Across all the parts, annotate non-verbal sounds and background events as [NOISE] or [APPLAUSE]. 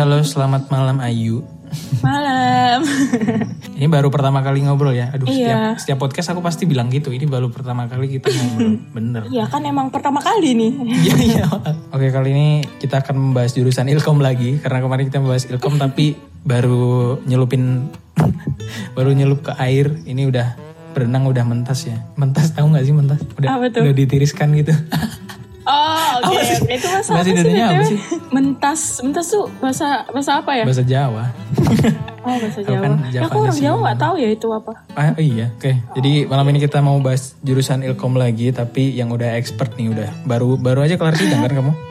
halo selamat malam Ayu. Malam. [LAUGHS] Ini baru pertama kali ngobrol ya. Aduh, Iya. setiap, setiap podcast aku pasti bilang gitu. Ini baru pertama kali kita ngobrol. [LAUGHS] Bener. ya kan emang pertama kali nih. [LAUGHS] Iya, iya. Oke, kali ini kita akan membahas jurusan Ilkom lagi. Karena kemarin kita membahas Ilkom tapi baru nyelupin, baru nyelup ke air. Ini udah berenang udah mentas ya. Mentas tahu nggak sih mentas? Udah, Apa tuh? udah ditiriskan gitu. Oh, oke. Oke. Itu bahasa Bahasa apa sih? Indonesianya apa sih? Mentas. Mentas tuh bahasa bahasa apa ya? Bahasa Jawa. Oh, bahasa Jawa. kan ya aku orang Jawa nggak tahu ya itu apa. Ah iya, oke. Jadi malam ini kita mau bahas jurusan Ilkom lagi, tapi yang udah expert nih udah. Baru baru aja kelar sidang kan kamu? [LAUGHS]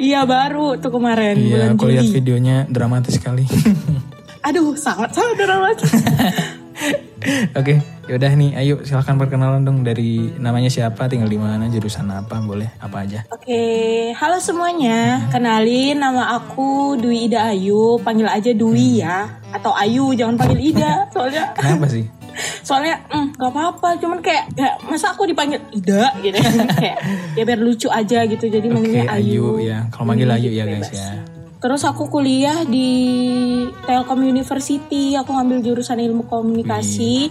Iya baru tuh kemarin Iya, bulan aku lihat videonya dramatis sekali. [LAUGHS] Aduh, sangat sangat dramatis. [LAUGHS] Oke, yaudah nih, ayo silahkan perkenalan dong dari namanya siapa, tinggal di mana, jurusan apa, boleh apa aja. Oke, halo semuanya. Kenalin nama aku Dwi Ida Ayu, panggil aja Dwi ya atau Ayu, jangan panggil Ida. [LAUGHS] Soalnya Kenapa sih? soalnya mm, gak apa-apa cuman kayak, kayak masa aku dipanggil Ida gitu [LAUGHS] kayak ya biar lucu aja gitu jadi Oke, manggilnya Ayu Ayu, ya. Kalau manggil Hmm, Ayu ya guys bebas. ya. terus aku kuliah di Telkom University aku ngambil jurusan ilmu komunikasi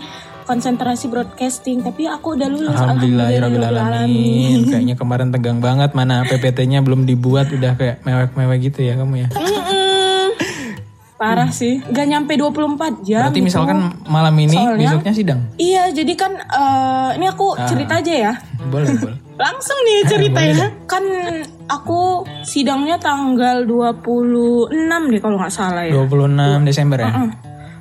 konsentrasi broadcasting tapi aku udah lulus Alhamdulillahirobbilalamin. Kayaknya kemarin tegang banget mana PPT-nya belum dibuat udah kayak mewek-mewek gitu ya kamu ya. Parah sih gak nyampe 24 jam Berarti gitu. misalkan malam ini Soalnya- besoknya sidang. iya jadi kan eh, ini aku Ah. cerita aja ya Boleh, boleh. [LAUGHS] Langsung nih [LAUGHS] cerita ya. Kan aku sidangnya tanggal 26 deh kalau nggak salah ya. 26 Desember ya? Heeh.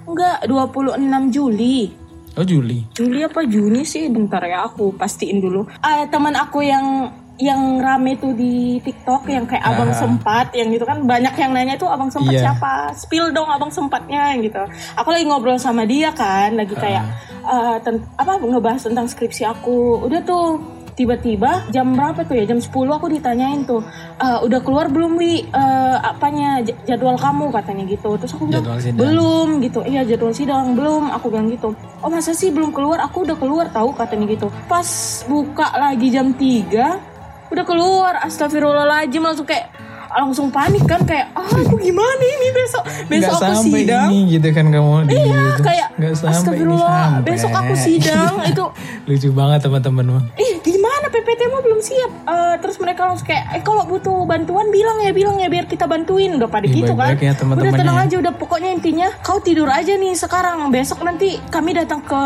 Enggak, 26 Juli. Oh Juli. Juli apa Juni sih? Bentar ya aku pastiin dulu. Ah, teman aku yang yang rame tuh di TikTok yang kayak abang Ah. sempat yang gitu kan banyak yang nanya tuh abang sempat Iya. siapa spill dong abang sempatnya gitu aku lagi ngobrol sama dia kan lagi kayak eh, ten- apa ngebahas tentang skripsi aku udah tuh tiba-tiba jam berapa tuh ya? Jam 10 aku ditanyain tuh "Eh, udah keluar belum wi? Eh, apanya jadwal kamu? katanya gitu. Terus aku bilang belum gitu. Iya jadwal sidang belum aku bilang gitu. Oh masa sih belum keluar? Aku udah keluar tahu katanya gitu. Pas buka lagi jam 3 udah keluar. Astagfirullahaladzim langsung kayak langsung panik kan kayak ah aku gimana ini besok besok Nggak aku sidang ini gitu kan kamu di iya gitu. kayak Nggak sampai ini sampai. besok aku sidang [LAUGHS] itu Lucu banget teman-teman mah. ih gimana PPT mah belum siap Eh, terus mereka langsung kayak eh kalau butuh bantuan bilang ya bilang ya biar kita bantuin udah pada gitu kan ya teman-temannya udah tenang ya. aja udah pokoknya intinya kau tidur aja nih sekarang besok nanti kami datang ke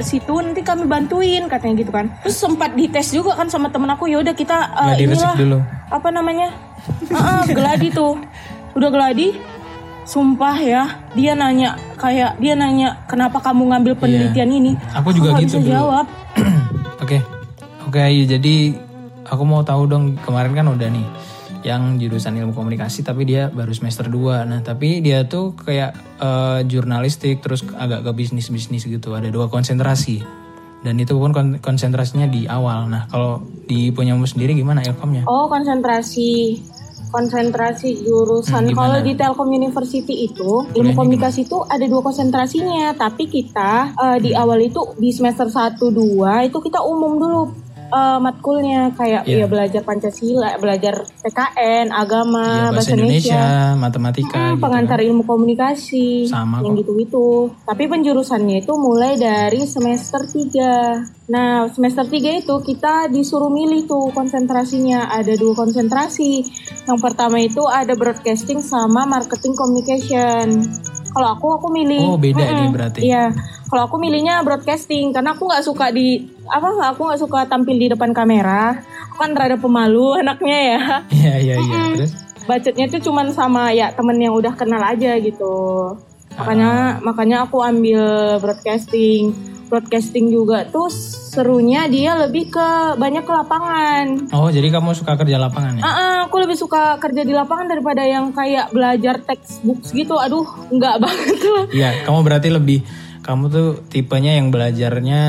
situ nanti kami bantuin katanya gitu kan terus sempat dites juga kan sama temen aku ya udah kita diresik inilah dulu. apa namanya Heeh, geladi tuh udah geladi sumpah ya dia nanya kayak dia nanya kenapa kamu ngambil penelitian ini Aku juga nggak gitu bisa dulu. jawab [CLEARS THROAT] Oke. Oke Ayu, jadi aku mau tahu dong kemarin kan udah nih yang jurusan ilmu komunikasi tapi dia baru semester 2. Nah, tapi dia tuh kayak eh, jurnalistik terus agak ke bisnis-bisnis gitu. Ada dua konsentrasi. Dan itu pun kon- konsentrasinya di awal. Nah, kalau di punyamu sendiri gimana ilkomnya? Oh konsentrasi konsentrasi jurusan Hmm, kalau gimana? di Telkom University itu ilmu komunikasi itu ada dua konsentrasinya tapi kita eh, di Hmm. awal itu di semester 1 2 itu kita umum dulu eh, matkulnya kayak Iya. ya belajar Pancasila, belajar PKN, agama, Iya, bahasa Indonesia, matematika Hmm, gitu. pengantar ilmu komunikasi Sama yang gitu-gitu. Tapi penjurusannya itu mulai dari semester 3. Nah, semester 3 itu kita disuruh milih tuh konsentrasinya. Ada dua konsentrasi. Yang pertama itu ada broadcasting sama marketing communication. Kalau aku aku milih Oh, beda Mm-mm. nih berarti. Iya. Kalau aku milihnya broadcasting karena aku nggak suka di apa aku nggak suka tampil di depan kamera. Aku kan rada pemalu [LAUGHS] anaknya ya. Iya, iya, iya. Terus? Budgetnya tuh cuman sama ya temen yang udah kenal aja gitu. Makanya makanya aku ambil broadcasting. Broadcasting juga tuh serunya dia lebih ke banyak ke lapangan. Oh, jadi kamu suka kerja lapangan ya? Ah, ah, aku lebih suka kerja di lapangan daripada yang kayak belajar textbooks gitu. Aduh nggak [LAUGHS] banget lah. Iya, kamu berarti lebih kamu tuh tipenya yang belajarnya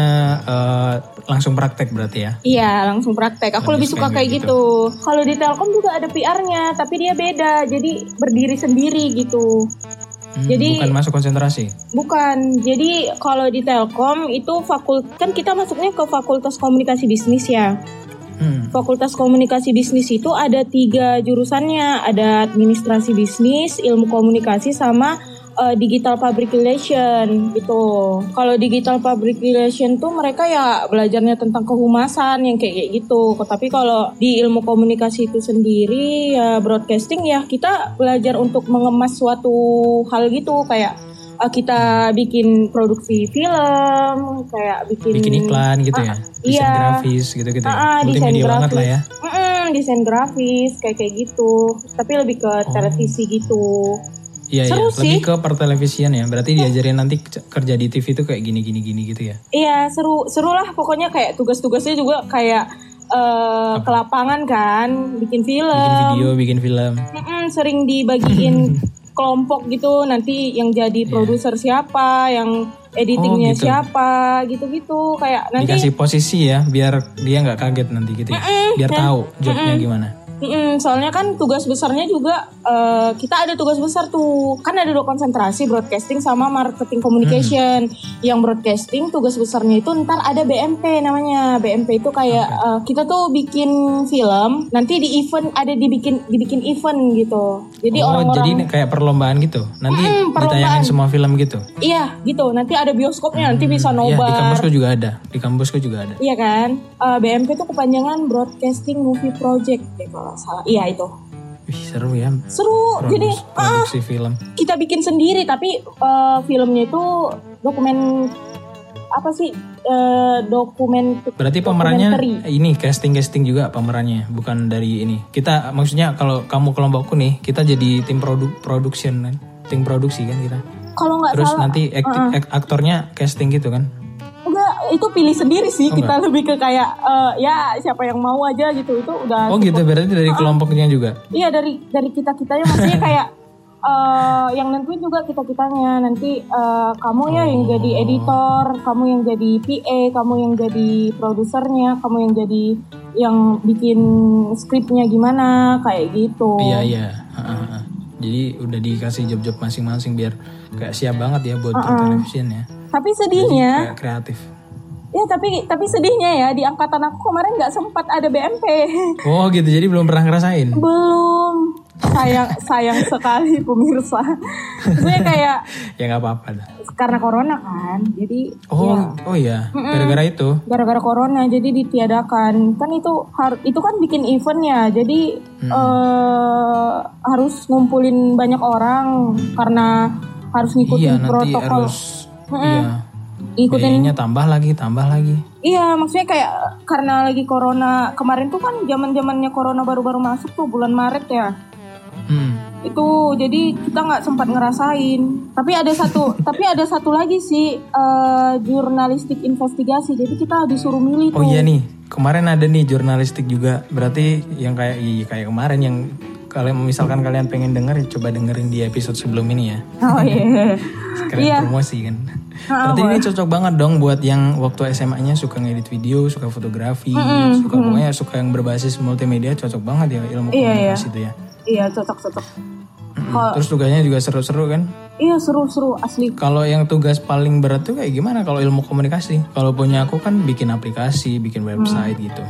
eh, langsung praktek berarti ya? Iya langsung praktek. Aku Lebih lebih suka kayak kayak gitu. Kalau di Telkom juga ada PR-nya, tapi dia beda. Jadi berdiri sendiri gitu. Hmm, Jadi- bukan masuk konsentrasi. Bukan. Jadi kalau di Telkom itu fakult kan kita masuknya ke Fakultas Komunikasi Bisnis ya. Hmm. Fakultas Komunikasi Bisnis itu ada tiga jurusannya, ada administrasi bisnis, ilmu komunikasi, sama uh, digital public relation gitu. Kalau digital public relation tuh mereka ya belajarnya tentang kehumasan yang kayak kayak gitu. Tapi kalau di ilmu komunikasi itu sendiri ya broadcasting ya kita belajar untuk mengemas suatu hal gitu kayak uh, kita bikin produksi film, kayak bikin Bikin iklan gitu ya. Desain iya. grafis gitu-gitu ya. Ah, ah, desain Multimedia banget grafis. lah ya. Mm-mm, desain grafis kayak kayak gitu. Tapi lebih ke televisi gitu. Iya, iya. Seru Lebih sih. ke pertelevisian ya. Berarti diajarin nanti ke- kerja di TV itu kayak gini-gini gini gitu ya. Iya seru seru lah pokoknya kayak tugas-tugasnya juga kayak eh, ke lapangan kan, bikin film. Bikin video, bikin film. Mm-mm, sering dibagiin [LAUGHS] kelompok gitu. Nanti yang jadi produser siapa, yang editingnya Iya. Oh, gitu. siapa, gitu-gitu. Kayak nanti Dikasih posisi ya, biar dia nggak kaget nanti gitu ya. Biar tahu jobnya gimana. Mm-mm, soalnya kan tugas besarnya juga eh, kita ada tugas besar tuh kan ada dua konsentrasi broadcasting sama marketing communication yang broadcasting tugas besarnya itu ntar ada BMP namanya BMP itu kayak eh, kita tuh bikin film nanti di event ada dibikin dibikin event gitu jadi oh, orang-orang jadi kayak perlombaan gitu. Nanti Mm, perlombaan. ditayangin semua film gitu. iya gitu nanti ada bioskopnya nanti bisa Iya, di nobar kampusku juga ada. Di kampusku juga ada. Iya kan? Eh, BMP itu kepanjangan Broadcasting Movie Project deh kalau nggak salah. Iya itu. Wih, seru ya. Seru. Jadi produksi film. kita bikin sendiri tapi eh, filmnya itu dokumen apa sih? Eh, dokumen Berarti pemerannya ini casting-casting juga pemerannya, bukan dari ini. Kita maksudnya kalau kamu kelompokku nih, kita jadi tim produk production kan. Tim produksi kan kita. Kalau nggak Terus salah nanti acti- ak- aktornya casting gitu kan. Enggak itu pilih sendiri sih. Oh, kita lebih ke kayak eh, ya siapa yang mau aja gitu. Itu udah Oh gitu, berarti dari kelompoknya juga. Iya dari dari kita kitanya maksudnya [LAUGHS] kayak eh yang nentuin juga kita kitanya nanti eh, kamu ya yang jadi Oh. editor, kamu yang jadi PA, kamu yang jadi produsernya, kamu yang jadi yang bikin skripnya gimana kayak gitu. Iya iya. Ha, ha, ha. Jadi udah dikasih job-job masing-masing biar kayak siap banget ya buat televisian ya. Tapi sedihnya, Kayak kreatif. Ya tapi tapi sedihnya ya di angkatan aku kemarin nggak sempat ada BMP. [LAUGHS] Oh gitu, jadi belum pernah ngerasain. Belum. Sayang sayang sekali pemirsa. Maksudnya kayak [LAUGHS] Ya nggak apa-apa dah. karena corona kan, jadi Oh, ya. oh iya, gara-gara itu. gara-gara corona jadi ditiadakan kan itu itu kan bikin eventnya jadi eh, harus ngumpulin banyak orang karena harus ngikutin Iya, nanti protokol harus iya. Ngikutin Biayanya tambah lagi, tambah lagi. iya maksudnya kayak karena lagi corona kemarin tuh kan zaman zamannya corona baru-baru masuk tuh bulan Maret ya Hmm. itu jadi kita nggak sempat ngerasain tapi ada satu [LAUGHS] tapi ada satu lagi sih eh, jurnalistik investigasi jadi kita disuruh milih Oh tuh iya nih, kemarin ada nih jurnalistik juga. Berarti yang kayak iya, kayak kemarin yang kalian misalkan kalian pengen denger ya coba dengerin di episode sebelum ini ya. oh iya [LAUGHS] Sekalian Iya. promosi kan. Berarti ini cocok banget dong buat yang waktu SMA-nya suka ngedit video, suka fotografi, suka pokoknya suka yang berbasis multimedia cocok banget ya ilmu Iya, komunikasi itu ya. Iya cocok cocok. Mm-mm. Terus tugasnya juga seru-seru kan. Iya seru seru asli. Kalau yang tugas paling berat tuh kayak gimana kalau ilmu komunikasi? Kalau punya aku kan bikin aplikasi, bikin website gitu.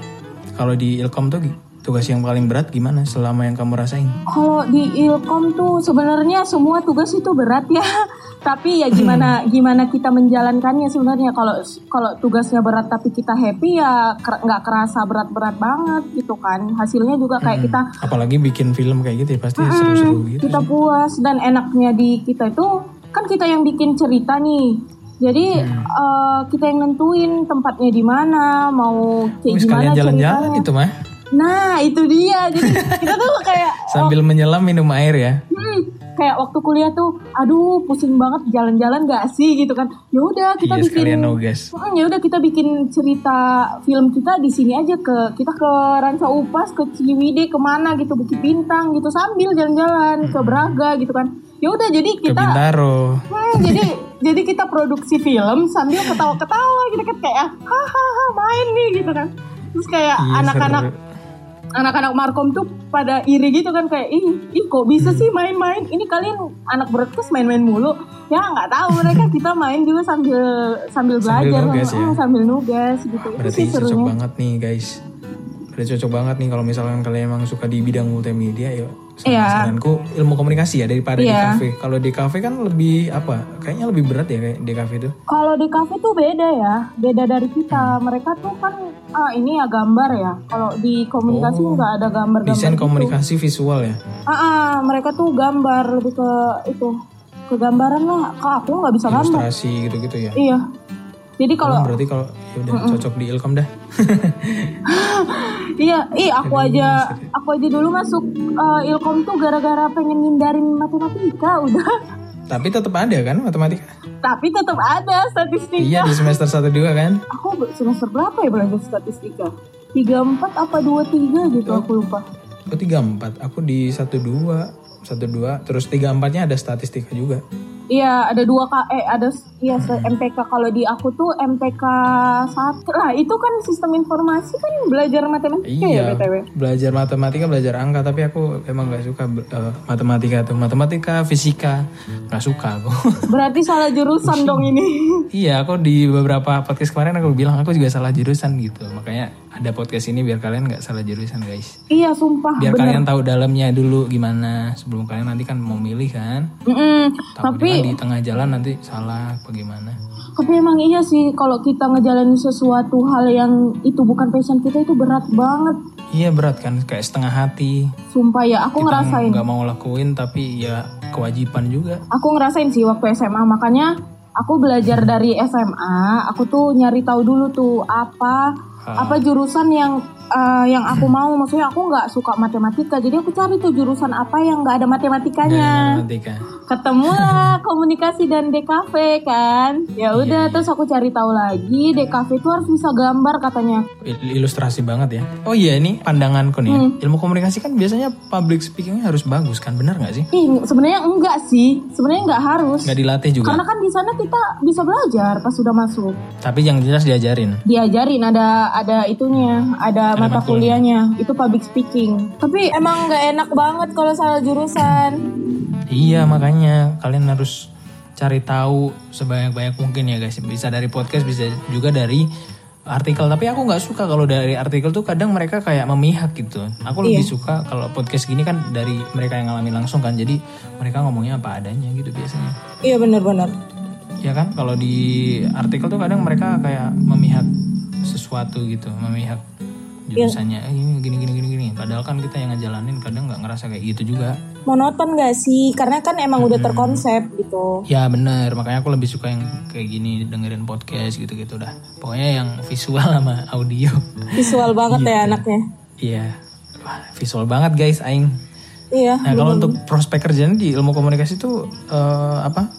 Kalau di Ilkom tuh tugas yang paling berat gimana selama yang kamu rasain? Kalau di Ilkom tuh sebenarnya semua tugas itu berat ya. [LAUGHS] Tapi ya gimana gimana kita menjalankannya sebenarnya. Kalau kalau tugasnya berat tapi kita happy ya ker- nggak kerasa berat-berat banget gitu kan. Hasilnya juga kayak kita Apalagi bikin film kayak gitu ya pasti seru-seru gitu. kita puas dan enaknya di kita itu kan kita yang bikin cerita nih. Jadi eh, kita yang nentuin tempatnya di mana, mau kayak Wih, gimana jalan-jalan itu mah. Nah itu dia. Jadi kita tuh kayak [LAUGHS] Sambil menyelam minum air ya. hmm, kayak waktu kuliah tuh, aduh pusing banget jalan-jalan gak sih gitu kan? Ya udah kita iya bikin. nugas. Hmm, ya udah kita bikin cerita film kita di sini aja ke kita ke Ranca Upas ke Ciwidey ke mana gitu Bukit Bintang gitu sambil jalan-jalan ke Braga gitu kan ya udah jadi Ke kita Bintaro. hmm, jadi jadi kita produksi film sambil ketawa-ketawa gitu kan kayak hahaha main nih gitu kan terus kayak Iya, anak-anak. Anak-anak Markom tuh pada iri gitu kan kayak ih, ih kok bisa sih main-main ini kalian anak broadcast main-main mulu ya nggak tahu mereka kita main juga sambil sambil Sambil belajar nugas ya. Hmm, sambil nugas gitu itu Berarti sih cocok serunya banget nih guys. Udah cocok banget nih kalau misalkan kalian emang suka di bidang multimedia ya saranku ilmu komunikasi ya daripada di Iya. kafe. Kalau di kafe kan lebih apa? Kayaknya lebih berat ya kayak di kafe itu. Kalau di kafe tuh beda ya, beda dari kita. Mereka tuh kan ah ini ya gambar ya. Kalau di komunikasi Oh. nggak ada gambar-gambar. Desain gitu. komunikasi visual ya. Ah, ah, mereka tuh gambar lebih ke itu ke gambaran lah. Kak aku nggak bisa gambar. Ilustrasi gitu-gitu ya. Iya. Jadi Oh, kalau berarti kalau ya udah cocok di Ilkom dah. iya, ih aku aja aku aja dulu masuk eh, Ilkom tuh gara-gara pengen ngindarin matematika [LAUGHS] udah. Tapi tetap ada kan matematika? Tapi tetap ada statistika. Iya di semester 1 2 kan. Aku semester berapa ya belajar statistika? 34 apa 23 gitu aku lupa. Oh 34, aku di 12 12 terus 34-nya ada statistika juga. Iya, ada dua K, eh ada iya se- MPK kalau di aku tuh MPK satu lah itu kan sistem informasi kan belajar matematika ya Iya, btw. belajar matematika, belajar angka, tapi aku emang nggak suka eh, matematika tuh. Matematika, fisika, nggak suka aku. [LAUGHS] Berarti salah jurusan dong ini. iya, aku di beberapa podcast kemarin aku bilang aku juga salah jurusan gitu. Makanya ada podcast ini biar kalian nggak salah jurusan guys. iya sumpah. Biar kalian tahu dalamnya dulu gimana sebelum kalian nanti kan mau milih kan. Mm-mm. Takutnya Tapi di tengah jalan nanti salah apa gimana. tapi emang iya sih kalau kita ngejalanin sesuatu hal yang itu bukan passion kita itu berat banget. Iya berat kan, kayak setengah hati. Sumpah ya, aku Kita ngerasain. nggak mau lakuin tapi ya kewajiban juga. Aku ngerasain sih waktu SMA makanya aku belajar dari SMA. Aku tuh nyari tahu dulu tuh apa Ah. apa jurusan yang eh, yang aku [LAUGHS] mau. Maksudnya aku nggak suka matematika. Jadi aku cari tuh jurusan apa yang nggak ada matematikanya. Matematika. Ketemulah komunikasi dan DKV kan. Ya udah Iya, terus aku cari tahu lagi DKV itu harus bisa gambar katanya. Il- Ilustrasi banget ya. Oh iya ini pandanganku nih. Hmm. Ilmu komunikasi kan biasanya public speakingnya harus bagus kan, benar nggak sih? Ih sebenarnya enggak sih. Sebenarnya nggak harus. Nggak dilatih juga. Karena kan di sana kita bisa belajar pas sudah masuk. Tapi yang jelas diajarin. diajarin ada ada itunya ada, mata matkulnya. kuliahnya itu public speaking tapi emang nggak enak banget kalau salah jurusan Iya makanya kalian harus cari tahu sebanyak-banyak mungkin ya guys. Bisa dari podcast, bisa juga dari artikel. Tapi aku nggak suka kalau dari artikel tuh kadang mereka kayak memihak gitu. Aku lebih suka kalau podcast gini kan dari mereka yang ngalamin langsung kan. Jadi mereka ngomongnya apa adanya gitu biasanya. iya benar-benar Ya kan kalau di artikel tuh kadang mereka kayak memihak sesuatu gitu, memihak jurusannya eh, ini gini gini gini gini. Padahal kan kita yang ngejalanin kadang nggak ngerasa kayak gitu juga. monoton gak sih karena kan emang udah terkonsep gitu Ya bener, makanya aku lebih suka yang kayak gini dengerin podcast gitu-gitu dah. Pokoknya yang visual sama audio. visual banget Gitu. ya anaknya Iya, visual banget guys, aing. iya Nah kalau untuk prospek kerjaan di ilmu komunikasi tuh eh, apa?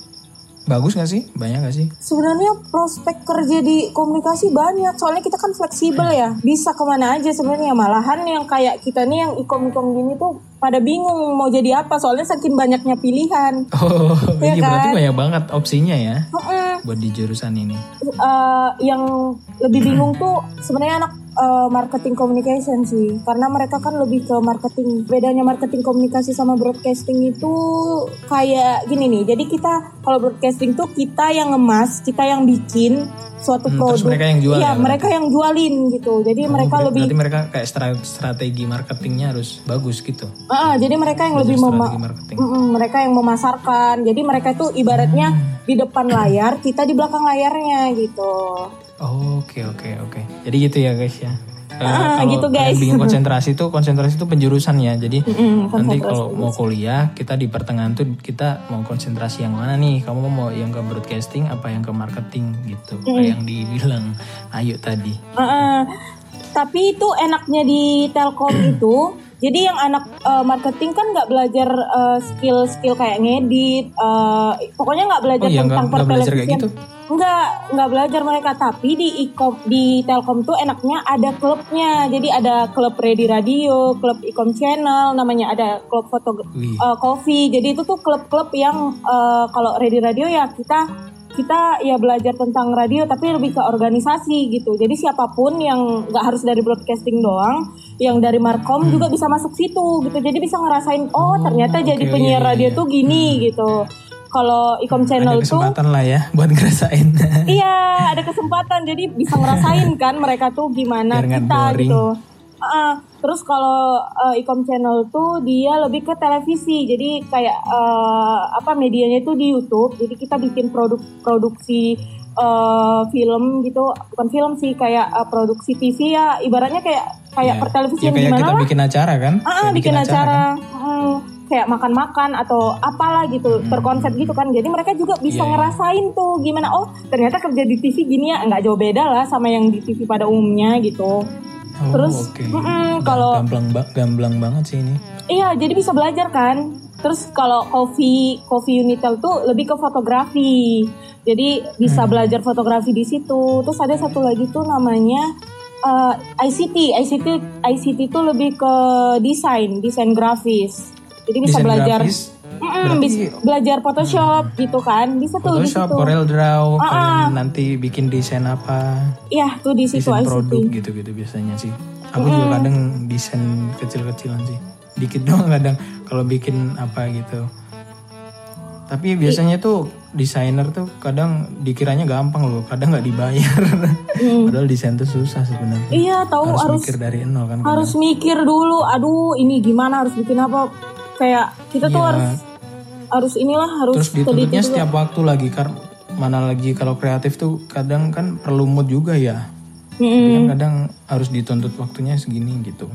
Bagus gak sih? Banyak gak sih? sebenarnya prospek kerja di komunikasi banyak soalnya kita kan fleksibel ya bisa ke mana aja sebenarnya malahan yang kayak kita nih yang ikom-ikom gini tuh pada bingung mau jadi apa soalnya saking banyaknya pilihan [LAUGHS] Oh, Iya iya berarti kan? banyak banget opsinya ya Mm-mm. buat di jurusan ini. eh, yang lebih bingung tuh sebenarnya anak eh, marketing communication sih. Karena mereka kan lebih ke marketing. Bedanya marketing komunikasi sama broadcasting itu kayak gini nih. Jadi kita kalau broadcasting tuh kita yang ngemas kita yang bikin suatu Hmm, produk. mereka yang jual iya ya, mereka yang jualin gitu. Jadi Oh, mereka ber- lebih Berarti mereka kayak stra- strategi marketingnya harus bagus gitu. Ah, jadi mereka yang lebih mema-. Mm-mm, mereka yang memasarkan. Jadi mereka itu ibaratnya di depan layar kita di belakang layarnya gitu Oke oke oke. Jadi gitu ya guys ya. Ah, kalau gitu, guys. bikin konsentrasi itu konsentrasi itu penjurusan ya. Jadi Mm-mm, nanti kalau mau kuliah kita di pertengahan tuh kita mau konsentrasi yang mana nih? Kamu mau yang ke broadcasting apa yang ke marketing gitu? Kayak yang dibilang Ayu tadi. Heeh. tapi itu enaknya di Telkom itu, jadi yang anak eh, marketing kan nggak belajar eh, skill-skill kayak ngedit, eh, pokoknya nggak belajar Oh iya, tentang nggak belajar kayak gitu? Nggak, nggak belajar mereka. Tapi di ikom di Telkom tuh enaknya ada klubnya. Jadi ada klub ready radio, klub ikom channel, namanya ada klub foto Wih. eh, coffee. Jadi itu tuh klub-klub yang eh, kalau ready radio ya kita kita ya belajar tentang radio tapi lebih ke organisasi gitu. Jadi siapa pun yang nggak harus dari broadcasting doang, yang dari markom juga bisa masuk situ gitu. Jadi bisa ngerasain oh ternyata oke, jadi penyiar iya, radio iya. tuh gini gitu. Kalau ikom channel Ada tuh kesempatan lah ya buat ngerasain. Iya, ada kesempatan. Jadi bisa ngerasain kan mereka tuh gimana Biar kita gitu. Ah, terus kalau uh, Ecom Channel tuh dia lebih ke televisi. Jadi kayak uh, apa medianya itu di YouTube. Jadi kita bikin produk produksi uh, film gitu, bukan film sih kayak uh, produksi TV ya. Ibaratnya kayak kayak pertelevisian Ya, kayak gimana kita lah. bikin acara kan? Ah, Kayak bikin, acara, kan? Hmm, kayak makan-makan atau apalah gitu, terkonsep gitu kan. Jadi mereka juga bisa Iya, iya. ngerasain tuh gimana. Oh, ternyata kerja di TV gini ya, nggak jauh beda lah sama yang di TV pada umumnya gitu. Oh, Terus, oke. mm-mm, kalau- gamblang ba- gamblang banget sih ini. Iya, jadi bisa belajar kan. Terus kalau Coffee Coffee Unitel tuh lebih ke fotografi. Jadi bisa belajar fotografi di situ. Terus ada satu lagi tuh namanya eh, ICT. ICT ICT tuh lebih ke desain, desain grafis. Jadi bisa Desain belajar grafis, Bis- belajar Photoshop gitu kan. Bisa tuh di Photoshop, situ. Corel Draw, Ah, kalian nanti bikin desain apa? Iya, tuh di situ desain produk gitu-gitu biasanya sih. Aku juga kadang desain kecil-kecilan sih. Dikit [LAUGHS] doang kadang kalau bikin apa gitu. Tapi biasanya tuh desainer tuh kadang dikiranya gampang loh, kadang nggak dibayar. [LAUGHS] Padahal desain tuh susah sebenarnya. Iya, tahu harus, harus mikir dari nol kan. harus mikir dulu. Aduh, ini gimana harus bikin apa? Kayak kita tuh Iya. harus harus inilah harus Terus dituntutnya juga. setiap waktu lagi karena mana lagi kalau kreatif tuh kadang kan perlu mood juga ya. Jadi kan kadang harus dituntut waktunya segini gitu.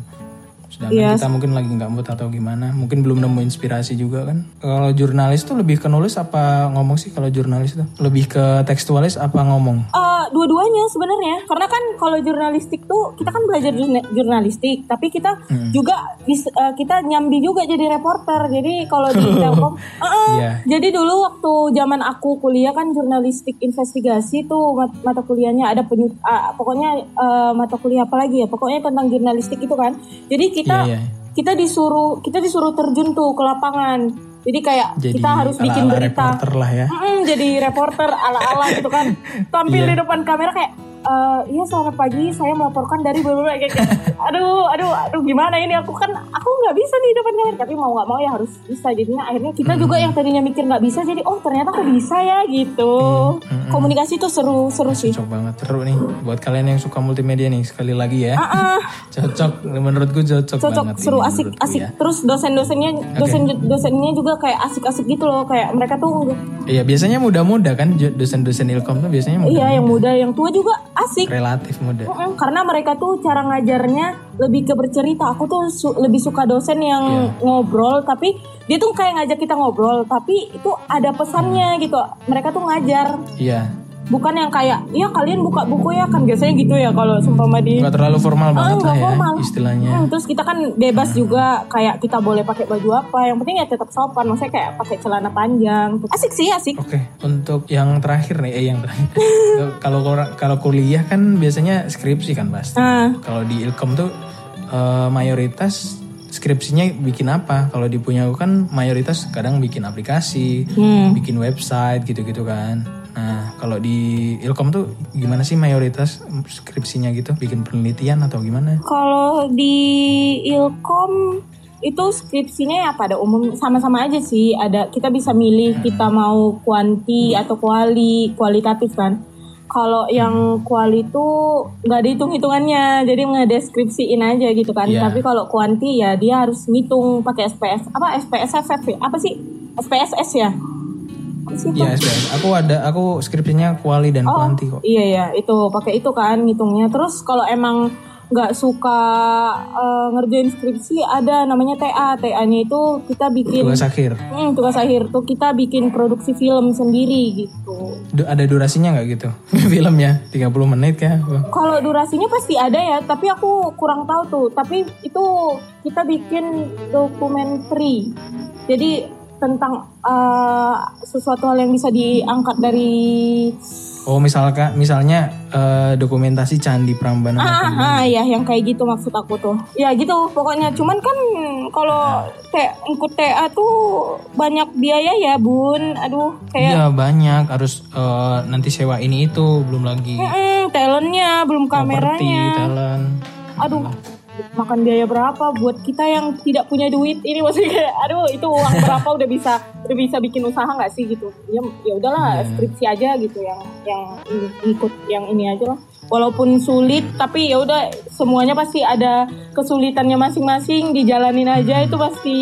Sedangkan Yes. kita mungkin lagi nggak mood atau gimana, mungkin belum nemu inspirasi juga kan. Kalau jurnalis tuh lebih ke nulis apa ngomong sih kalau jurnalis tuh? Lebih ke tekstualis apa ngomong? Eh, dua-duanya sebenarnya karena kan kalau jurnalistik tuh kita kan belajar jurna- jurnalistik tapi kita Hmm. juga eh, kita nyambi juga jadi reporter jadi kalau di [LAUGHS] Telkom eh, Iya. jadi dulu waktu zaman aku kuliah kan jurnalistik investigasi tuh mat- mata kuliahnya ada penyu ah, pokoknya eh, mata kuliah apa lagi ya pokoknya tentang jurnalistik itu kan jadi kita Iya, iya. kita disuruh kita disuruh terjun tuh ke lapangan jadi kayak Jadi kita harus bikin ala-ala berita reporter lah ya. Mm-mm, jadi reporter ala-ala gitu kan [LAUGHS] tampil Iya. di depan kamera kayak "Eh, iya selamat pagi saya melaporkan dari beberapa kayak, kayak, [LAUGHS] aduh aduh aduh gimana ini? Aku kan aku nggak bisa di depan kamera. Tapi mau nggak mau ya harus bisa. Jadinya akhirnya kita juga yang tadinya mikir nggak bisa jadi oh ternyata aku bisa ya gitu. Mm-mm. komunikasi tuh seru seru sih. Cocok banget seru nih. Buat kalian yang suka multimedia nih sekali lagi ya. ah [LAUGHS] Cocok menurutku cocok, cocok banget seru ini asik asik. ya. terus dosen-dosennya dosen dosennya juga kayak asik-asik gitu loh. Kayak mereka tuh Iya biasanya muda-muda kan dosen-dosen ilkom tuh biasanya muda. iya yang muda yang tua juga asik Relatif muda. Mm-mm, karena mereka tuh cara ngajarnya lebih ke bercerita. Aku tuh su- lebih suka dosen yang Iya. ngobrol, tapi dia tuh kayak ngajak kita ngobrol, tapi itu ada pesannya gitu. Mereka tuh ngajar, Iya. Bukan yang kayak, ya kalian buka buku ya kan biasanya gitu ya kalau sumpama di Nggak terlalu formal banget nggak lah ya formal. istilahnya. Hmm, terus kita kan bebas juga kayak kita boleh pakai baju apa, yang penting ya tetap sopan. Maksudnya kayak pakai celana panjang. Asik sih, asik. Oke, untuk yang terakhir nih, eh yang terakhir. [LAUGHS] kalau kalau kuliah kan biasanya skripsi kan pasti. Nah, Kalau di Ilkom tuh eh, mayoritas skripsinya bikin apa? Kalau di punya aku kan mayoritas kadang bikin aplikasi, hmm. bikin website gitu-gitu kan. Nah, kalau di Ilkom tuh gimana sih mayoritas skripsinya gitu? Bikin penelitian atau gimana? Kalau di Ilkom itu skripsinya ya pada umum sama-sama aja sih. Ada kita bisa milih kita mau kuanti atau kuali, kualitatif kan. Kalau yang kuali itu nggak ada hitung-hitungannya, jadi ngedeskripsiin aja gitu kan. Iya. Tapi kalau kuanti ya dia harus ngitung pakai SPS apa SPSFF ya? Apa sih? SPSS ya? Apa sih? Iya, SPS. Aku ada aku skripsinya kuali dan kuanti kok. Iya ya, itu pakai itu kan ngitungnya. Terus kalau emang nggak suka eh, ngerjain skripsi ada namanya TA. TA-nya itu kita bikin Tugas akhir. Hmm, tugas akhir tuh kita bikin produksi film sendiri gitu. Du- ada durasinya nggak gitu? [LAUGHS] Filmnya 30 menit kah? Kalau durasinya pasti ada ya, tapi aku kurang tahu tuh. Tapi itu kita bikin dokumenter. Jadi tentang eh, sesuatu hal yang bisa diangkat dari Oh misalkan misalnya eh, dokumentasi Candi Prambanan Ah, ah, ya yang kayak gitu maksud aku tuh. Ya gitu pokoknya. Cuman kan kalau kayak ikut TA tuh banyak biaya ya bun. Aduh kayak Iya banyak harus eh, nanti sewa ini itu belum lagi mm, talentnya belum kameranya. talent. Aduh makan biaya berapa buat kita yang tidak punya duit ini maksudnya aduh itu uang berapa udah bisa udah bisa bikin usaha nggak sih gitu ya ya udahlah Iya. skripsi aja gitu yang yang ikut yang ini aja lah walaupun sulit tapi ya udah semuanya pasti ada kesulitannya masing-masing dijalanin aja itu pasti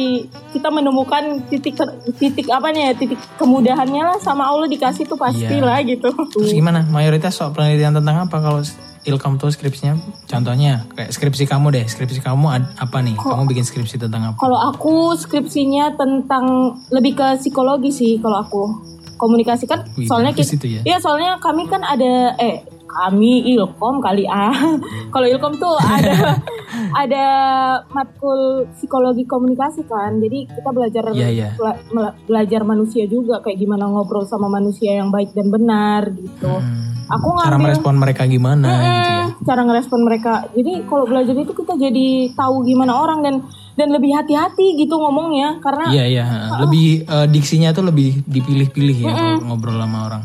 kita menemukan titik titik apanya ya titik kemudahannya lah sama Allah dikasih tuh pasti Iya. lah gitu Terus gimana? Mayoritas soal penelitian tentang apa kalau ilkom tuh skripsinya? Contohnya kayak skripsi kamu deh. Skripsi kamu ad- apa nih? Kamu bikin skripsi tentang apa? Kalau aku skripsinya tentang lebih ke psikologi sih kalau aku komunikasi kan Wih, soalnya kita, itu ya. Iya soalnya kami kan ada eh kami ilkom kali ah kalau ilkom tuh ada [LAUGHS] ada matkul psikologi komunikasi kan jadi kita belajar Iya, iya. bela- mela- belajar manusia juga kayak gimana ngobrol sama manusia yang baik dan benar gitu Hmm, aku cara ngambil merespon mereka gimana gitu ya? Cara ngerespon mereka. Jadi kalau belajar itu kita jadi tahu gimana orang dan dan lebih hati-hati gitu ngomongnya karena Iya iya. Lebih eh, diksinya tuh lebih dipilih-pilih ya kalau ngobrol sama orang.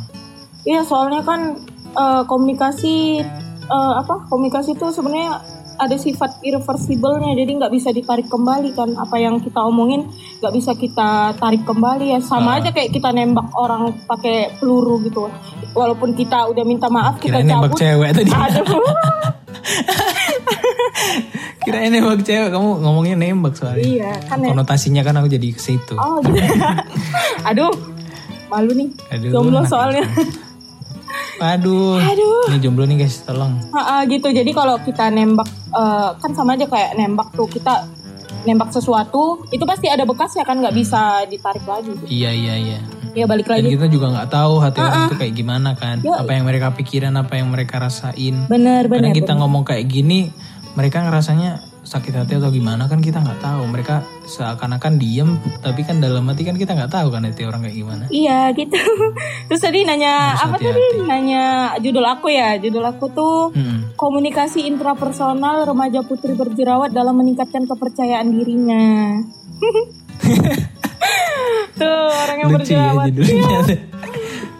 iya soalnya kan eh, komunikasi eh, apa komunikasi itu sebenarnya ada sifat irreversible-nya jadi nggak bisa ditarik kembali kan apa yang kita omongin nggak bisa kita tarik kembali ya sama aja kayak kita nembak orang pakai peluru gitu walaupun kita udah minta maaf kita Kirain nembak cabut cewek tadi. aduh [LAUGHS] Kirain nembak cewek. Kamu ngomongnya nembak soalnya. iya kan ya Konotasinya kan aku jadi ke situ. Oh gitu. [LAUGHS] Aduh, malu nih. Aduh, Jomblo soalnya. [LAUGHS] Aduh. Aduh. Ini jomblo nih guys, tolong. Ha, gitu. Jadi kalau kita nembak eh, kan sama aja kayak nembak tuh kita nembak sesuatu itu pasti ada bekasnya kan nggak bisa ditarik lagi. Iya iya iya. Ya balik Dan lagi. kita juga nggak tahu hati orang itu kayak gimana kan. Yo. Apa yang mereka pikiran, apa yang mereka rasain. Bener bener. kita ngomong kayak gini, mereka ngerasanya sakit hati atau gimana kan kita nggak tahu. Mereka seakan-akan diem, tapi kan dalam hati kan kita nggak tahu kan hati orang kayak gimana. Iya gitu. [LAUGHS] Terus tadi nanya Harus apa hati-hati. tadi? Nanya judul aku ya. Judul aku tuh Mm-mm. komunikasi intrapersonal remaja putri berjerawat dalam meningkatkan kepercayaan dirinya. [LAUGHS] tuh orang yang Lucu ya berjerawat. judulnya.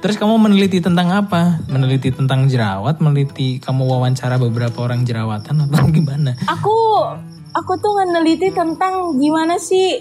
Terus kamu meneliti tentang apa? Meneliti tentang jerawat, meneliti kamu wawancara beberapa orang jerawatan atau [LAUGHS] gimana? aku aku tuh meneliti tentang gimana sih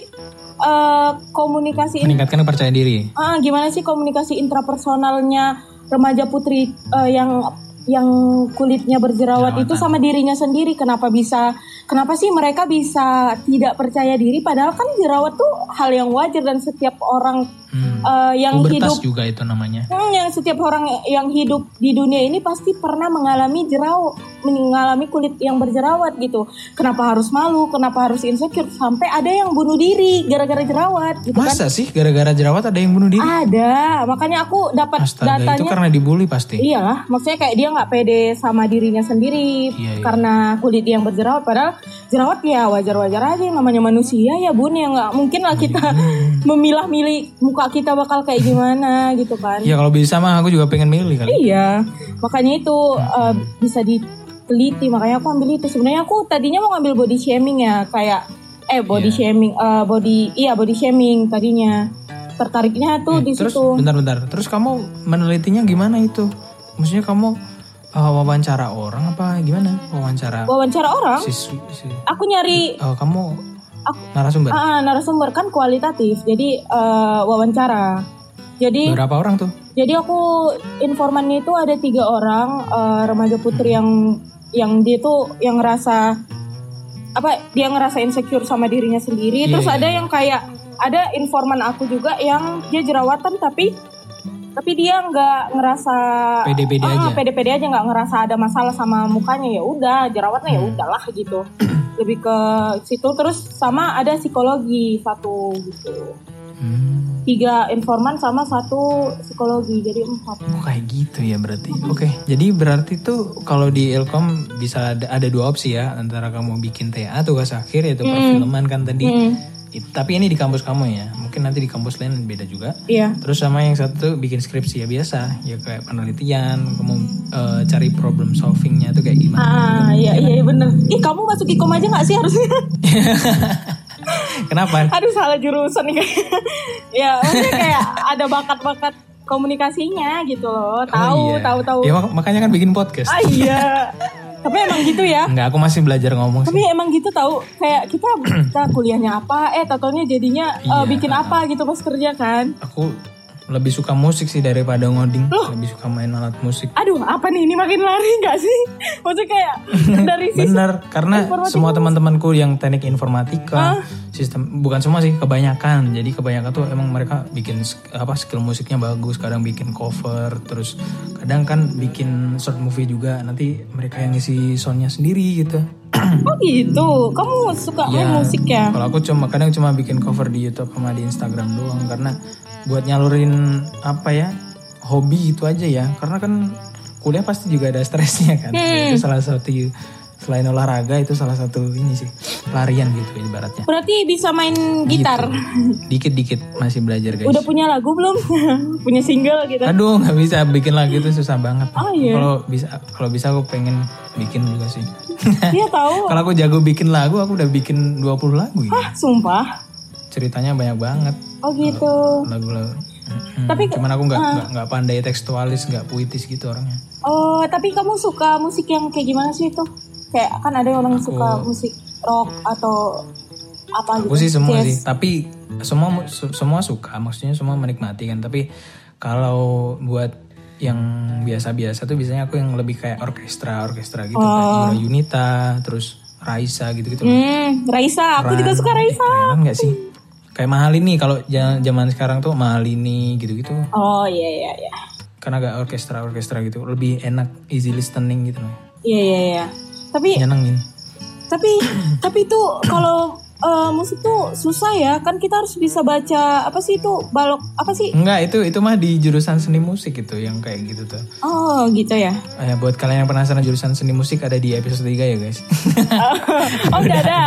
eh, komunikasi in- Meningkatkan kepercayaan diri. ah, gimana sih komunikasi intrapersonalnya remaja putri eh, yang yang kulitnya berjerawat itu sama dirinya sendiri kenapa bisa kenapa sih mereka bisa tidak percaya diri padahal kan jerawat tuh hal yang wajar dan setiap orang Hmm. eh, yang hidup Pubertas juga itu namanya. Hmm, yang setiap orang yang hidup di dunia ini pasti pernah mengalami jerawat, mengalami kulit yang berjerawat gitu. Kenapa harus malu? Kenapa harus insecure? Sampai ada yang bunuh diri gara-gara jerawat gitu kan? Masa sih gara-gara jerawat ada yang bunuh diri? Ada, makanya aku dapat datanya. itu karena dibully pasti. Iyalah, maksudnya kayak dia nggak pede sama dirinya sendiri Iya, iya. karena kulit yang berjerawat. Padahal jerawat ya wajar-wajar aja, namanya manusia ya bun ya nggak mungkin lah kita Hmm. [LAUGHS] memilah-milih muka kita bakal kayak gimana gitu kan. Ya kalau bisa mah aku juga pengen milih kali. Iya, makanya itu uh, bisa diteliti. Makanya aku ambil itu. Sebenarnya aku tadinya mau ngambil body shaming ya, kayak eh body Iya. shaming, uh, body iya body shaming tadinya. Tertariknya tuh di Eh, Terus situ. bentar-bentar. Terus kamu menelitinya gimana itu? Maksudnya kamu uh, wawancara orang apa gimana? Wawancara Wawancara orang, siswi. Si, aku nyari uh, kamu Aku- narasumber. ah, narasumber kan kualitatif, jadi uh, wawancara. Jadi Berapa orang tuh? Jadi aku informannya itu ada tiga orang eh, remaja putri yang yang dia tuh yang ngerasa apa dia ngerasa insecure sama dirinya sendiri. Iya, Terus iya. ada yang kayak ada informan aku juga yang dia jerawatan tapi tapi dia nggak ngerasa Pede-pede Ah, aja. pede-pede aja nggak ngerasa ada masalah sama mukanya ya udah jerawatnya ya Hmm. udahlah gitu. [CLEARS THROAT] Lebih ke situ terus sama ada psikologi satu gitu. Hmm, Tiga informan sama satu psikologi jadi empat. oh kayak gitu ya berarti. Oke, jadi berarti tuh kalau di Ilkom bisa ada, ada dua opsi ya antara kamu bikin TA tugas akhir yaitu perfilman kan tadi. Mm, It- tapi ini di kampus kamu ya. Mungkin nanti di kampus lain beda juga. Iya. Terus sama yang satu bikin skripsi ya biasa, ya kayak penelitian, kamu eh, cari problem solvingnya tuh kayak gimana. Ah, iya iya bener. Ih, kamu masuk ikom aja nggak sih harusnya? [LAUGHS] Kenapa? Aduh, salah jurusan nih [LAUGHS] ya, maksudnya kayak ada bakat-bakat komunikasinya gitu loh. Tahu, Oh, iya. tahu, tahu. Ya mak- makanya kan bikin podcast. Ah iya. [LAUGHS] Tapi emang gitu ya. Enggak, aku masih belajar ngomong Tapi sih. emang gitu tahu kayak kita kita kuliahnya apa, eh tatonya jadinya eh, Iya. bikin apa gitu pas kerja kan. Aku lebih suka musik sih daripada ngoding. Lebih suka main alat musik. Aduh, apa nih ini makin lari nggak sih? [LAUGHS] Maksudnya kayak dari sisi Bener, karena semua teman-temanku yang teknik informatika, sistem bukan semua sih, kebanyakan. Jadi kebanyakan tuh emang mereka bikin apa skill musiknya bagus, kadang bikin cover, terus kadang kan bikin short movie juga. Nanti mereka yang ngisi soundnya sendiri gitu. Oh gitu. Kamu suka main musik ya? Kalau aku cuma kadang cuma bikin cover di YouTube sama di Instagram doang karena buat nyalurin apa ya hobi itu aja ya. Karena kan kuliah pasti juga ada stresnya kan. Hmm. Itu salah satu selain olahraga itu salah satu ini sih pelarian gitu ibaratnya. Berarti bisa main gitar. Dikit-dikit masih belajar guys. Udah punya lagu belum? [LAUGHS] punya single gitu. Aduh nggak bisa bikin lagu itu susah banget. Oh, iya. Kalau bisa kalau bisa aku pengen bikin juga sih. [LAUGHS] Iya tahu. kalau aku jago bikin lagu aku udah bikin 20 lagu ya. Ah, sumpah. Ceritanya banyak banget. Oh gitu. lagu-lagu. Mm-mm. Tapi- cuman aku nggak nggak nggak pandai tekstualis, nggak puitis gitu orangnya. Oh, tapi kamu suka musik yang kayak gimana sih itu? Kayak kan ada orang yang suka musik rock atau apa gitu. Aku sih semua Jazz. sih, tapi semua semua suka, maksudnya semua menikmati kan. Tapi kalau buat yang biasa-biasa tuh biasanya aku yang lebih kayak orkestra, orkestra gitu, kayak Yura Yunita, terus Raisa gitu-gitu. Hmm, Raisa, aku juga suka Raisa. Kerenan nggak sih? Kayak mahal ini kalau zaman sekarang tuh mahal ini gitu-gitu. Oh iya iya iya. Karena agak orkestra-orkestra gitu, lebih enak, easy listening gitu loh. Iya iya iya. Tapi Nyenengin. tapi [COUGHS] tapi itu kalau eh, musik tuh susah ya. Kan kita harus bisa baca apa sih itu balok apa sih? Enggak, itu itu mah di jurusan seni musik itu yang kayak gitu tuh. Oh gitu ya. Eh, buat kalian yang penasaran jurusan seni musik ada di episode 3 ya guys. Oh [LAUGHS] udah ada.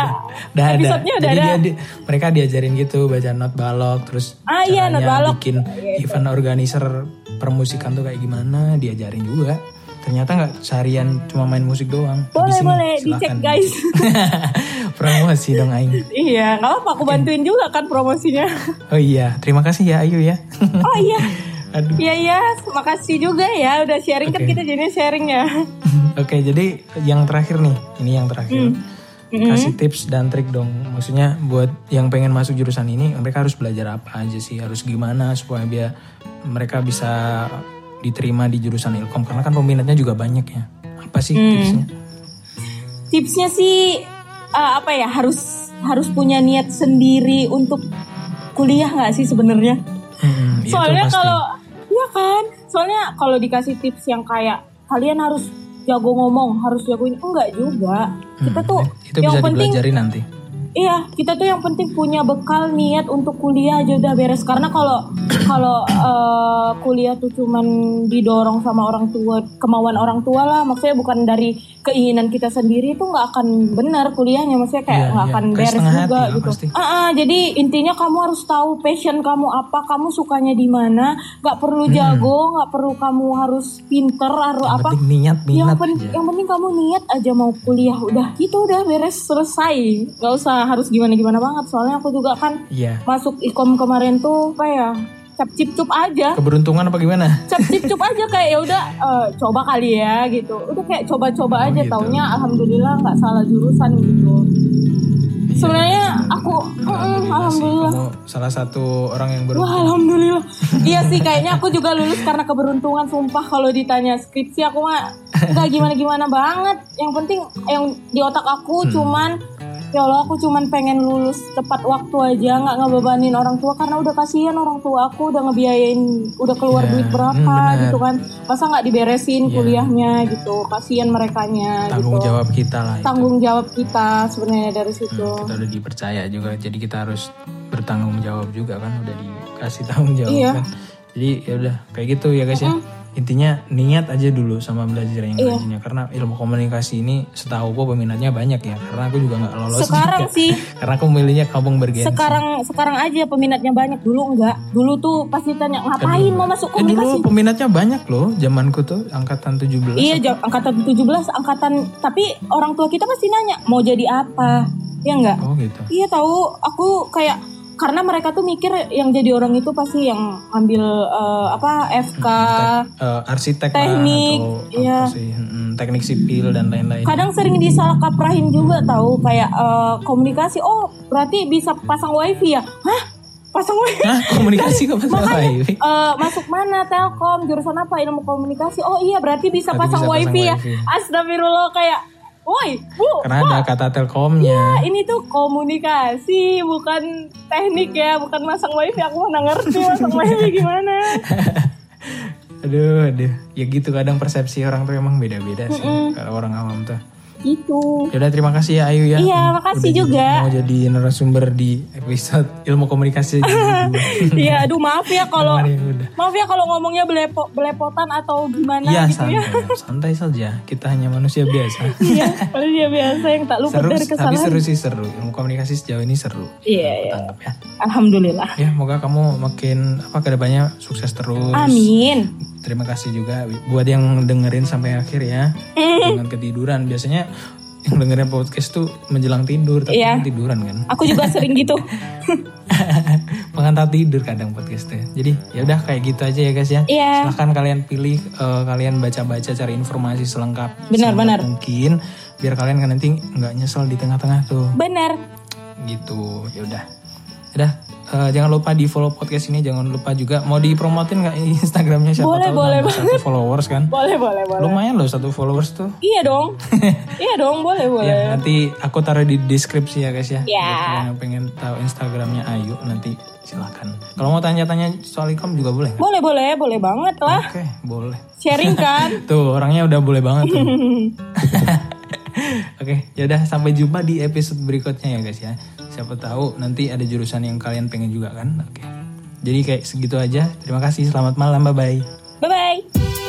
Udah ada. Episodenya udah Jadi ada. dia di- mereka diajarin gitu baca not balok terus Ah, iya, not balok. bikin event organizer permusikan tuh kayak gimana diajarin juga. Ternyata nggak seharian cuma main musik doang. Boleh boleh silakan. dicek guys. [LAUGHS] Promosi dong Aing. iya, nggak apa aku bantuin juga kan promosinya. Oh iya, terima kasih ya Ayu ya. [LAUGHS] oh iya. [LAUGHS] Aduh. Iya iya, makasih juga ya udah sharing kan Oke. kita jadinya sharing ya. Oke, jadi yang terakhir nih, ini yang terakhir. Kasih tips dan trik dong. Maksudnya buat yang pengen masuk jurusan ini, mereka harus belajar apa aja sih? Harus gimana supaya biar mereka bisa diterima di jurusan Ilkom karena kan peminatnya juga banyak ya. Apa sih tipsnya? Tipsnya sih eh, apa ya harus harus punya niat sendiri untuk kuliah nggak sih sebenarnya? Hmm, itu Soalnya kalau Iya kan? Soalnya kalau dikasih tips yang kayak kalian harus jago ngomong, harus jago ini enggak juga. Kita tuh Hmm, itu yang bisa penting nanti. Iya, kita tuh yang penting punya bekal niat untuk kuliah aja udah beres. Karena kalau kalau eh, kuliah tuh cuman didorong sama orang tua, kemauan orang tua lah. Maksudnya bukan dari keinginan kita sendiri itu nggak akan benar kuliahnya. Maksudnya kayak Iya, nggak iya. akan Kayak beres juga hati gitu. Ah, ah, jadi intinya kamu harus tahu passion kamu apa, kamu sukanya di mana. Nggak perlu jago, nggak perlu kamu harus pinter, harus Yang apa. penting niat, Yang, minat pen- aja. yang penting kamu niat aja mau kuliah udah gitu udah beres selesai nggak usah harus gimana gimana banget. Soalnya aku juga kan Iya. masuk ikom kemarin tuh apa ya cap cip cup aja. Keberuntungan apa gimana? cap cip cup aja kayak ya udah eh, coba kali ya gitu. Udah kayak coba-coba Oh, aja gitu. taunya alhamdulillah nggak salah jurusan gitu. Sebenarnya aku mm, alhamdulillah Kamu salah satu orang yang Wah beruntung. alhamdulillah. [LAUGHS] Iya sih kayaknya aku juga lulus karena keberuntungan Sumpah. Kalau ditanya skripsi aku mah Gak gimana-gimana banget. Yang penting yang di otak aku cuman Ya Allah aku cuman pengen lulus tepat waktu aja nggak ngebebanin orang tua Karena udah kasihan orang tua aku udah ngebiayain Udah keluar Ya, duit berapa hmm, gitu kan. Masa nggak diberesin kuliahnya gitu? Kasihan merekanya Tanggung gitu jawab kita lah itu. Tanggung jawab kita sebenarnya dari situ. kita udah dipercaya juga jadi kita harus bertanggung jawab juga kan udah dikasih tanggung jawab Iya. kan. Jadi ya udah kayak gitu ya guys ya intinya niat aja dulu sama belajar yang Iya. karena ilmu komunikasi ini setahu gue peminatnya banyak ya. Karena aku juga nggak lolos Sekarang juga. sih. [LAUGHS] Karena aku milihnya kampung bergensi sekarang sekarang aja peminatnya banyak. Dulu enggak dulu tuh pasti tanya ngapain mau masuk Eh, dulu komunikasi? peminatnya banyak loh zamanku tuh angkatan 17 iya jam- angkatan 17 angkatan tapi orang tua kita pasti nanya mau jadi apa? Ya enggak oh gitu. Iya tahu. Aku kayak karena mereka tuh mikir yang jadi orang itu pasti yang ambil eh, apa FK Eh, arsitek lah Teknik, atau iya. apa sih mm, teknik sipil dan lain-lain. Kadang sering disalah kaprahin juga tahu kayak eh, komunikasi oh berarti bisa pasang wifi ya? Hah? Pasang wifi? Hah, komunikasi kok [LAUGHS] pasang wifi? Eh, masuk mana Telkom jurusan apa ilmu komunikasi? Oh iya berarti bisa Berarti pasang bisa pasang wifi ya? wifi. astagfirullah kayak woi bu karena ada kata telkomnya. Ini tuh komunikasi bukan teknik ya bukan masang wifi aku mana ngerti masang wifi gimana. [LAUGHS] Aduh aduh. Ya gitu kadang persepsi orang tuh emang beda-beda sih kalau orang awam tuh gitu Yaudah terima kasih ya Ayu ya Iya, makasih Udah juga. Mau jadi narasumber di episode ilmu komunikasi [LAUGHS] Iya, aduh maaf ya kalau maaf ya kalau ngomongnya belepo, belepotan atau gimana Iya gitu santai, ya. santai saja. Kita hanya manusia biasa. [LAUGHS] Iya, manusia biasa yang tak luput seru, dari tapi kesalahan. seru sih seru. Ilmu komunikasi sejauh ini seru. Iya, iya. Ya. Alhamdulillah. Ya, moga kamu makin apa ke depannya sukses terus. Amin. Terima kasih juga buat yang dengerin sampai akhir ya. Dengan ketiduran biasanya yang dengerin podcast tuh menjelang tidur tapi Iya. tiduran kan. Aku juga sering gitu. [LAUGHS] Pengantar tidur kadang podcastnya. Jadi ya udah kayak gitu aja ya guys ya. Iya. Silahkan kalian pilih, eh, kalian baca-baca cari informasi selengkap, Benar, selengkap benar. mungkin, biar kalian kan nanti nggak nyesel di tengah-tengah tuh, Bener. gitu. Ya udah, udah. eh, jangan lupa di follow podcast ini, jangan lupa juga mau dipromotin nggak Instagramnya siapa Boleh, tahu boleh nambah satu followers kan? Boleh, boleh, boleh. Lumayan loh satu followers tuh. Iya dong. [LAUGHS] iya dong, boleh, boleh. Ya, nanti aku taruh di deskripsi ya guys ya. Ya. Kalian yang pengen tahu Instagramnya Ayu nanti silakan. Kalau mau tanya-tanya soal ikom juga boleh. kan? Boleh, boleh, boleh banget lah. Oke, boleh. Sharing kan? [LAUGHS] Tuh orangnya udah boleh banget tuh. [LAUGHS] Oke, yaudah sampai jumpa di episode berikutnya ya guys ya. Siapa tahu nanti ada jurusan yang kalian pengen juga kan. Oke. Jadi kayak segitu aja. Terima kasih. Selamat malam. Bye bye. Bye-bye.